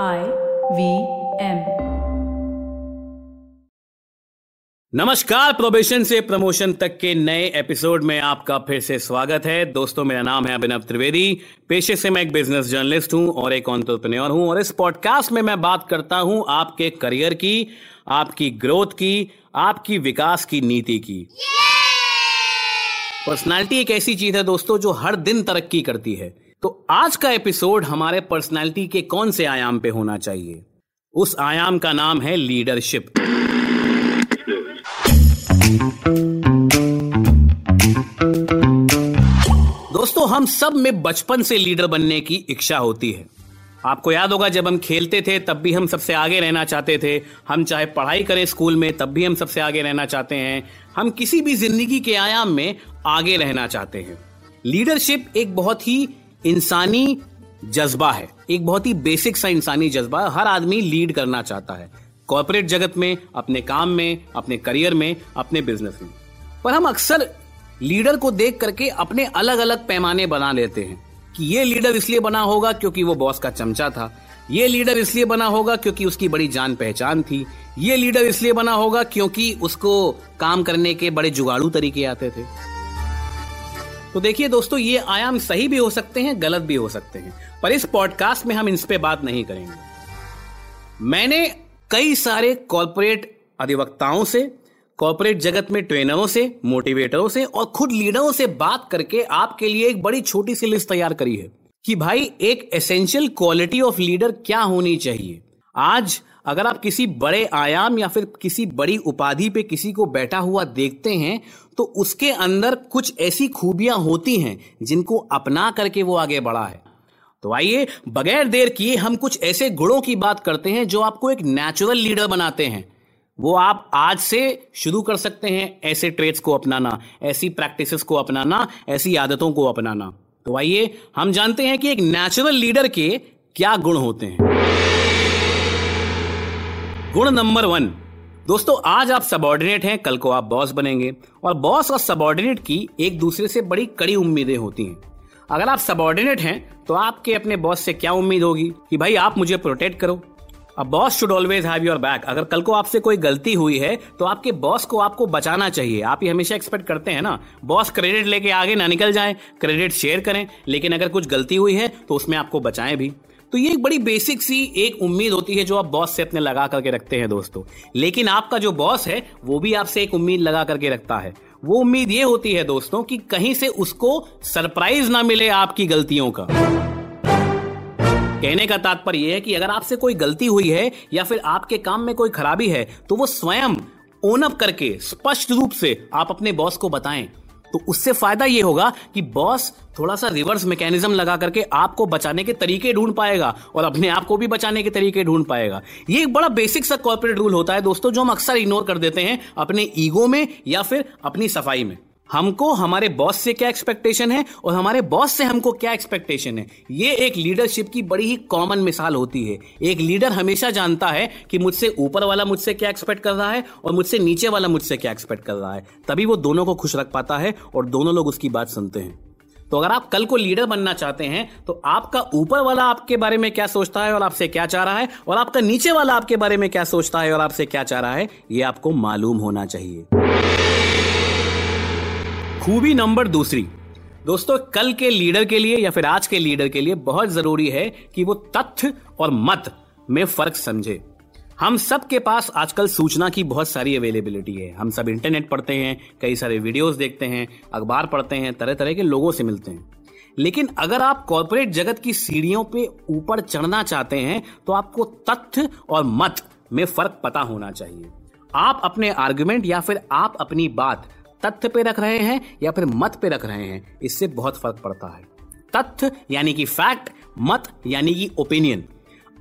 I V M. नमस्कार probation से promotion तक के नए एपिसोड में आपका फिर से स्वागत है। दोस्तों मेरा नाम है अभिनव त्रिवेदी। पेशे से मैं एक बिज़नेस जर्नलिस्ट हूँ और एक ऑन्टरप्रन्योर हूँ और इस पॉडकास्ट में मैं बात करता हूँ आपके करियर की आपकी ग्रोथ की आपकी विकास की नीति की। पर्सनालिटी एक ऐसी चीज़ है दोस्तों जो हर दिन तरक्की करती है। तो आज का एपिसोड हमारे पर्सनालिटी के कौन से आयाम पे होना चाहिए? उस आयाम का नाम है लीडरशिप दोस्तों, हम सब में बचपन से लीडर बनने की इच्छा होती है। आपको याद होगा, जब हम खेलते थे, तब भी हम सबसे आगे रहना चाहते थे। हम चाहे पढ़ाई करें स्कूल में, तब भी हम सबसे आगे रहना चाहते हैं। हम किसी भी ज़िंदगी के आयाम में आगे रहना चाहते हैं। लीडरशिप एक बहुत ही इंसानी जज्बा है। एक बहुत ही बेसिक सा इंसानी जज्बा हर आदमी लीड करना चाहता है। कॉरपोरेट जगत में, अपने काम में, अपने करियर में, अपने बिज़नेस में। पर हम अक्सर लीडर को देख करके अपने अलग अलग पैमाने बना लेते हैं कि ये लीडर इसलिए बना होगा क्योंकि वो बॉस का चमचा था। ये लीडर इसलिए बना होगा क्योंकि उसकी बड़ी जान पहचान थी। ये लीडर इसलिए बना होगा क्योंकि उसको काम करने के बड़े जुगाड़ू तरीके आते थे। तो देखिए दोस्तों, ये आयाम सही भी हो सकते हैं, गलत भी हो सकते हैं। पर इस पॉडकास्ट में हम इन पे बात नहीं करेंगे। मैंने कई सारे कॉरपोरेट अधिवक्ताओं से कॉरपोरेट जगत में ट्रेनरों से मोटिवेटरों से और खुद लीडरों से बात करके आपके लिए एक बड़ी छोटी सी लिस्ट तैयार करी है कि भाई, एक एसेंशियल क्वालिटी ऑफ़ लीडर क्या होनी चाहिए? आज अगर आप किसी बड़े आयाम या फिर किसी बड़ी उपाधि पे किसी को बैठा हुआ देखते हैं तो उसके अंदर कुछ ऐसी खूबियाँ होती हैं जिनको अपना करके वो आगे बढ़ा है। तो आइए, बगैर देर किए हम कुछ ऐसे गुणों की बात करते हैं जो आपको एक नेचुरल लीडर बनाते हैं। वो आप आज से शुरू कर सकते हैं ऐसे ट्रेड्स को अपनाना, ऐसी प्रैक्टिसेस को अपनाना, ऐसी आदतों को अपनाना। तो आइए, हम जानते हैं कि एक नेचुरल लीडर के क्या गुण होते हैं। गुण नंबर वन। दोस्तों, आज आप सबॉर्डिनेट हैं, कल को आप बॉस बनेंगे। और बॉस और सबॉर्डिनेट की एक दूसरे से बड़ी कड़ी उम्मीदें होती हैं। अगर आप सबॉर्डिनेट हैं तो आपके अपने बॉस से क्या उम्मीद होगी? कि भाई, आप मुझे प्रोटेक्ट करो। अब boss should always have your back अगर कल को आपसे कोई गलती हुई है तो आपके बॉस को आपको बचाना चाहिए। आप ये हमेशा एक्सपेक्ट करते हैं ना बॉस क्रेडिट लेके आगे ना निकल जाए क्रेडिट शेयर करें। लेकिन अगर कुछ गलती हुई है तो उसमें आपको बचाएँ भी। तो ये एक बड़ी बेसिक सी एक उम्मीद होती है जो आप बॉस से अपने लगा करके रखते हैं दोस्तों। लेकिन आपका जो बॉस है, वो भी आपसे एक उम्मीद लगा करके रखता है। वो उम्मीद ये होती है दोस्तों कि कहीं से उसको सरप्राइज़ ना मिले आपकी गलतियों का। कहने का तात्पर्य है कि अगर आपसे कोई गलती हुई है या फिर आपके काम में कोई खराबी है तो वो स्वयं ओनअप करके स्पष्ट रूप से आप अपने बॉस को बताएँ। तो उससे फ़ायदा ये होगा कि बॉस थोड़ा सा रिवर्स मैकेनिज्म लगा करके आपको बचाने के तरीके ढूंढ पाएगा और अपने आप को भी बचाने के तरीके ढूंढ पाएगा। ये एक बड़ा बेसिक सा कॉर्पोरेट रूल होता है दोस्तों, जो हम अक्सर इग्नोर कर देते हैं अपने ईगो में या फिर अपनी सफ़ाई में। हमको, हमारे बॉस से क्या एक्सपेक्टेशन है और हमारे बॉस से हमको क्या एक्सपेक्टेशन है? ये एक लीडरशिप की बड़ी ही कॉमन मिसाल होती है। एक लीडर हमेशा जानता है कि मुझसे ऊपर वाला मुझसे क्या एक्सपेक्ट कर रहा है और मुझसे नीचे वाला मुझसे क्या एक्सपेक्ट कर रहा है। तभी वो दोनों को खुश रख पाता है और दोनों लोग उसकी बात सुनते हैं। तो अगर आप कल को लीडर बनना चाहते हैं तो आपका ऊपर वाला आपके बारे में क्या सोचता है और आपसे क्या चाह रहा है? और आपका नीचे वाला आपके बारे में क्या सोचता है और आपसे क्या चाह रहा है? ये आपको मालूम होना चाहिए। खूबी नंबर दूसरी। दोस्तों, कल के लीडर के लिए या फिर आज के लीडर के लिए बहुत ज़रूरी है कि वो तथ्य और मत में फ़र्क समझे। हम सब के पास आजकल सूचना की बहुत सारी अवेलेबिलिटी है। हम सब इंटरनेट पढ़ते हैं, कई सारे वीडियोस देखते हैं, अखबार पढ़ते हैं तरह तरह के लोगों से मिलते हैं। लेकिन अगर आप कॉरपोरेट जगत की सीढ़ियों पे ऊपर चढ़ना चाहते हैं तो आपको तथ्य और मत में फ़र्क पता होना चाहिए। आप अपने आर्गुमेंट या फिर आप अपनी बात तथ्य पे रख रहे हैं या फिर मत पे रख रहे हैं, इससे बहुत फ़र्क पड़ता है। तथ्य यानी कि फैक्ट मत यानी कि ओपिनियन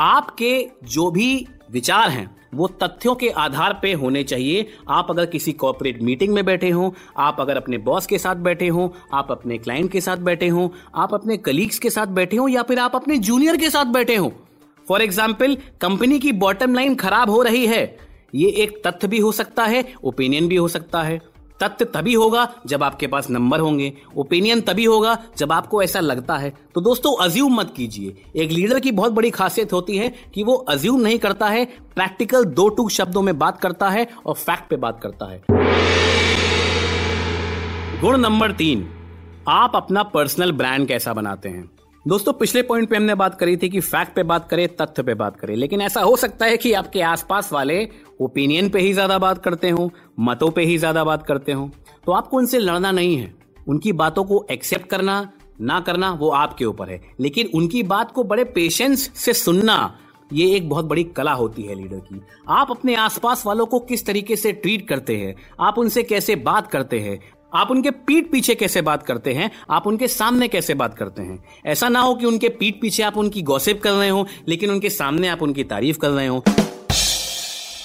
आपके जो भी विचार हैं, वो तथ्यों के आधार पे होने चाहिए। आप अगर किसी कॉर्पोरेट मीटिंग में बैठे हो, आप अगर अपने बॉस के साथ बैठे हो, आप अपने क्लाइंट के साथ बैठे हो, आप अपने कलीग्स के साथ बैठे हो या फिर आप अपने जूनियर के साथ बैठे हो। फॉर एग्ज़ाम्पल कंपनी की बॉटम लाइन खराब हो रही है। ये एक तथ्य भी हो सकता है ओपिनियन भी हो सकता है। तथ्य तभी होगा जब आपके पास नंबर होंगे ओपिनियन तभी होगा जब आपको ऐसा लगता है। तो दोस्तों अज्यूम मत कीजिए। एक लीडर की बहुत बड़ी खासियत होती है कि वो अज्यूम नहीं करता है प्रैक्टिकल दो टू शब्दों में बात करता है और फैक्ट पे बात करता है। गुण नंबर तीन, आप अपना पर्सनल ब्रांड कैसा बनाते हैं? दोस्तों, पिछले पॉइंट पे हमने बात करी थी कि फैक्ट पे बात करें, तथ्य पे बात करें, लेकिन ऐसा हो सकता है कि आपके आसपास वाले ओपिनियन पे ही ज़्यादा बात करते हो, मतों पे ही ज़्यादा बात करते हो। तो आपको उनसे लड़ना नहीं है। उनकी बातों को एक्सेप्ट करना, ना करना, वो आपके ऊपर है। लेकिन उनकी बात को बड़े पेशेंस से सुनना, ये एक बहुत बड़ी कला होती है लीडर की। आप अपने आसपास वालों को किस तरीके से ट्रीट करते हैं? आप उनसे कैसे बात करते हैं? आप उनके पीठ पीछे कैसे बात करते हैं? आप उनके सामने कैसे बात करते हैं? ऐसा ना हो कि उनके पीठ पीछे आप उनकी गॉसिप कर रहे हो, लेकिन उनके सामने आप उनकी तारीफ़ कर रहे हो।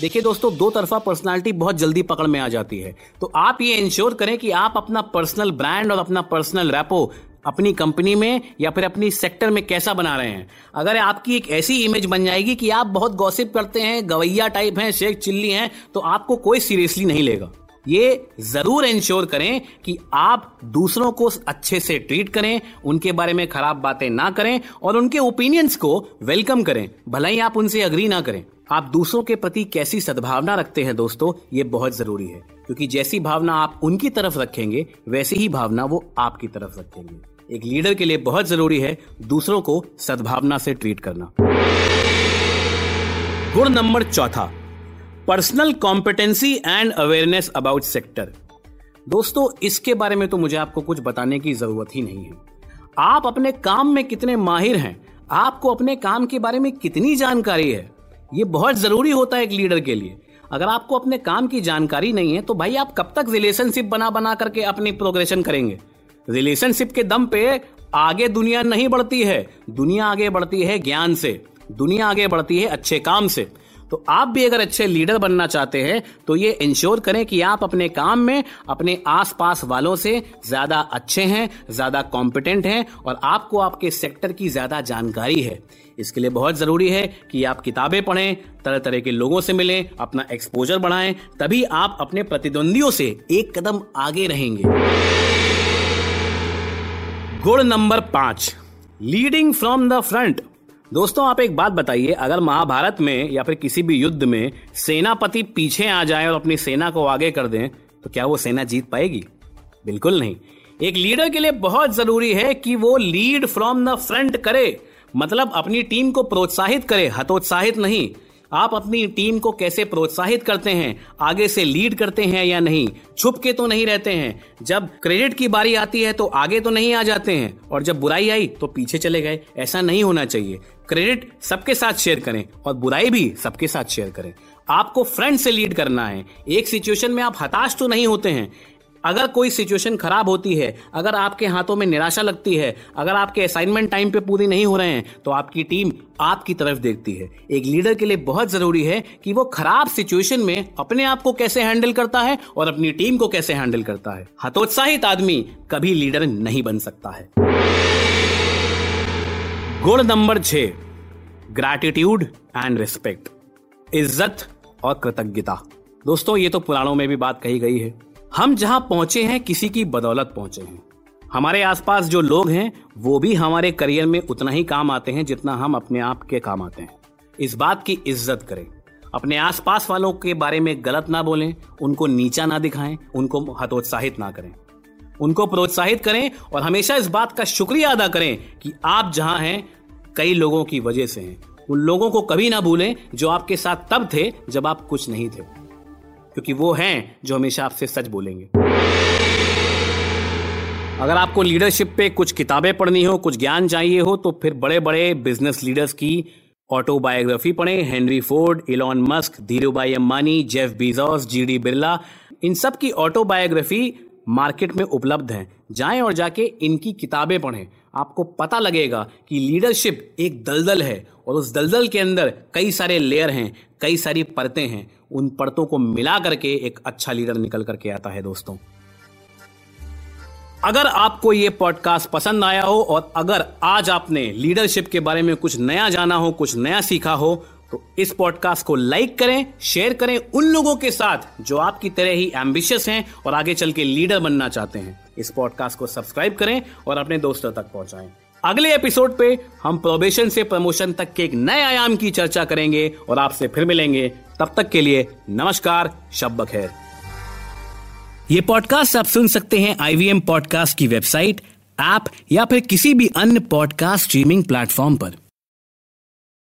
देखिए दोस्तों, दो तरफा पर्सनालिटी बहुत जल्दी पकड़ में आ जाती है। तो आप ये इंश्योर करें कि आप अपना पर्सनल ब्रांड और अपना पर्सनल रैपो अपनी कंपनी में या फिर अपनी सेक्टर में कैसा बना रहे हैं। अगर आपकी एक ऐसी इमेज बन जाएगी कि आप बहुत गॉसिप करते हैं, गवैया टाइप हैं, शेख चिल्ली हैं तो आपको कोई सीरियसली नहीं लेगा। ये ज़रूर इंश्योर करें कि आप दूसरों को अच्छे से ट्रीट करें, उनके बारे में खराब बातें ना करें और उनके ओपिनियंस को वेलकम करें। भले ही आप उनसे अग्री ना करें। आप दूसरों के प्रति कैसी सद्भावना रखते हैं दोस्तों, ये बहुत ज़रूरी है। क्योंकि जैसी भावना आप उनकी तरफ़ रखेंगे, वैसी ही भावना वो आपकी तरफ़ रखेंगे। एक लीडर के लिए बहुत ज़रूरी है दूसरों को सद्भावना से ट्रीट करना। गुण नंबर चौथा। Personal competency and awareness about sector दोस्तों, इसके बारे में तो मुझे आपको कुछ बताने की ज़रूरत ही नहीं है। आप अपने काम में कितने माहिर हैं? आपको अपने काम के बारे में कितनी जानकारी है? ये बहुत ज़रूरी होता है एक लीडर के लिए। अगर आपको अपने काम की जानकारी नहीं है तो भाई आप कब तक रिलेशनशिप बना बना करके अपनी प्रोग्रेशन करेंगे? रिलेशनशिप के दम पे आगे दुनिया नहीं बढ़ती है। दुनिया आगे बढ़ती है ज्ञान से। दुनिया आगे बढ़ती है अच्छे काम से। तो आप भी अगर अच्छे लीडर बनना चाहते हैं तो ये इंश्योर करें कि आप अपने काम में, अपने आसपास वालों से ज़्यादा अच्छे हैं, ज़्यादा कॉम्पिटेंट हैं और आपको आपके सेक्टर की ज़्यादा जानकारी है। इसके लिए बहुत ज़रूरी है कि आप किताबें पढ़ें तरह तरह के लोगों से मिलें, अपना एक्सपोजर बढ़ाएँ, तभी आप अपने प्रतिद्वंदियों से एक कदम आगे रहेंगे। गुण नंबर पाँच लीडिंग फ्रॉम द फ्रंट दोस्तों, आप एक बात बताइए, अगर महाभारत में या फिर किसी भी युद्ध में सेनापति पीछे आ जाए और अपनी सेना को आगे कर दें तो क्या वो सेना जीत पाएगी? बिल्कुल नहीं। एक लीडर के लिए बहुत ज़रूरी है कि वो लीड फ्रॉम द फ्रंट करे। मतलब अपनी टीम को प्रोत्साहित करे, हतोत्साहित नहीं। आप अपनी टीम को कैसे प्रोत्साहित करते हैं, आगे से लीड करते हैं या नहीं, छुप के तो नहीं रहते हैं। जब क्रेडिट की बारी आती है तो आगे तो नहीं आ जाते हैं, और जब बुराई आई तो पीछे चले गए। ऐसा नहीं होना चाहिए। क्रेडिट सबके साथ शेयर करें और बुराई भी सबके साथ शेयर करें। आपको फ्रंट से लीड करना है। एक सिचुएशन में आप हताश तो नहीं होते हैं। अगर कोई सिचुएशन खराब होती है, अगर आपके हाथों में निराशा लगती है, अगर आपके असाइनमेंट टाइम पे पूरी नहीं हो रहे हैं तो आपकी टीम आपकी तरफ़ देखती है। एक लीडर के लिए बहुत ज़रूरी है कि वो खराब सिचुएशन में अपने आप को कैसे हैंडल करता है और अपनी टीम को कैसे हैंडल करता है। हतोत्साहित आदमी कभी लीडर नहीं बन सकता है। गुण नंबर छ ग्रैटिट्यूड एंड रिस्पेक्ट इज़्ज़त और कृतज्ञता। दोस्तों, ये तो पुराणों में भी बात कही गई है। हम जहाँ पहुँचे हैं, किसी की बदौलत पहुँचे हैं। हमारे आसपास जो लोग हैं, वो भी हमारे करियर में उतना ही काम आते हैं जितना हम अपने आप के काम आते हैं। इस बात की इज़्ज़त करें। अपने आसपास वालों के बारे में गलत ना बोलें, उनको नीचा ना दिखाएँ, उनको हतोत्साहित ना करें। उनको प्रोत्साहित करें और हमेशा इस बात का शुक्रिया अदा करें कि आप जहाँ हैं कई लोगों की वजह से हैं। उन लोगों को कभी ना भूलें जो आपके साथ तब थे जब आप कुछ नहीं थे। क्योंकि वो हैं जो हमेशा आपसे सच बोलेंगे। अगर आपको लीडरशिप पे कुछ किताबें पढ़नी हो, कुछ ज्ञान चाहिए हो तो फिर बड़े बड़े बिज़नेस लीडर्स की ऑटोबायोग्राफी पढ़ें। Henry Ford, Elon Musk, Dhirubhai Ambani, Jeff Bezos GD Birla, इन सब की ऑटोबायोग्राफी मार्केट में उपलब्ध हैं। जाएँ और जाके इनकी किताबें पढ़ें। आपको पता लगेगा कि लीडरशिप एक दलदल है और उस दलदल के अंदर कई सारे लेयर हैं, कई सारी परतें हैं। उन परतों को मिला करके एक अच्छा लीडर निकल करके आता है दोस्तों। अगर आपको ये पॉडकास्ट पसंद आया हो और अगर आज आपने लीडरशिप के बारे में कुछ नया जाना हो, कुछ नया सीखा हो तो इस पॉडकास्ट को लाइक करें शेयर करें उन लोगों के साथ जो आपकी तरह ही एम्बिशियस हैं और आगे चल के लीडर बनना चाहते हैं। इस पॉडकास्ट को सब्सक्राइब करें और अपने दोस्तों तक पहुंचाएँ। अगले एपिसोड पे हम प्रोबेशन से प्रमोशन तक के एक नए आयाम की चर्चा करेंगे और आपसे फिर मिलेंगे। तब तक के लिए नमस्कार शब्द खैर। ये पॉडकास्ट आप सुन सकते हैं आईवीएम पॉडकास्ट की वेबसाइट ऐप या फिर किसी भी अन्य पॉडकास्ट स्ट्रीमिंग प्लेटफॉर्म पर।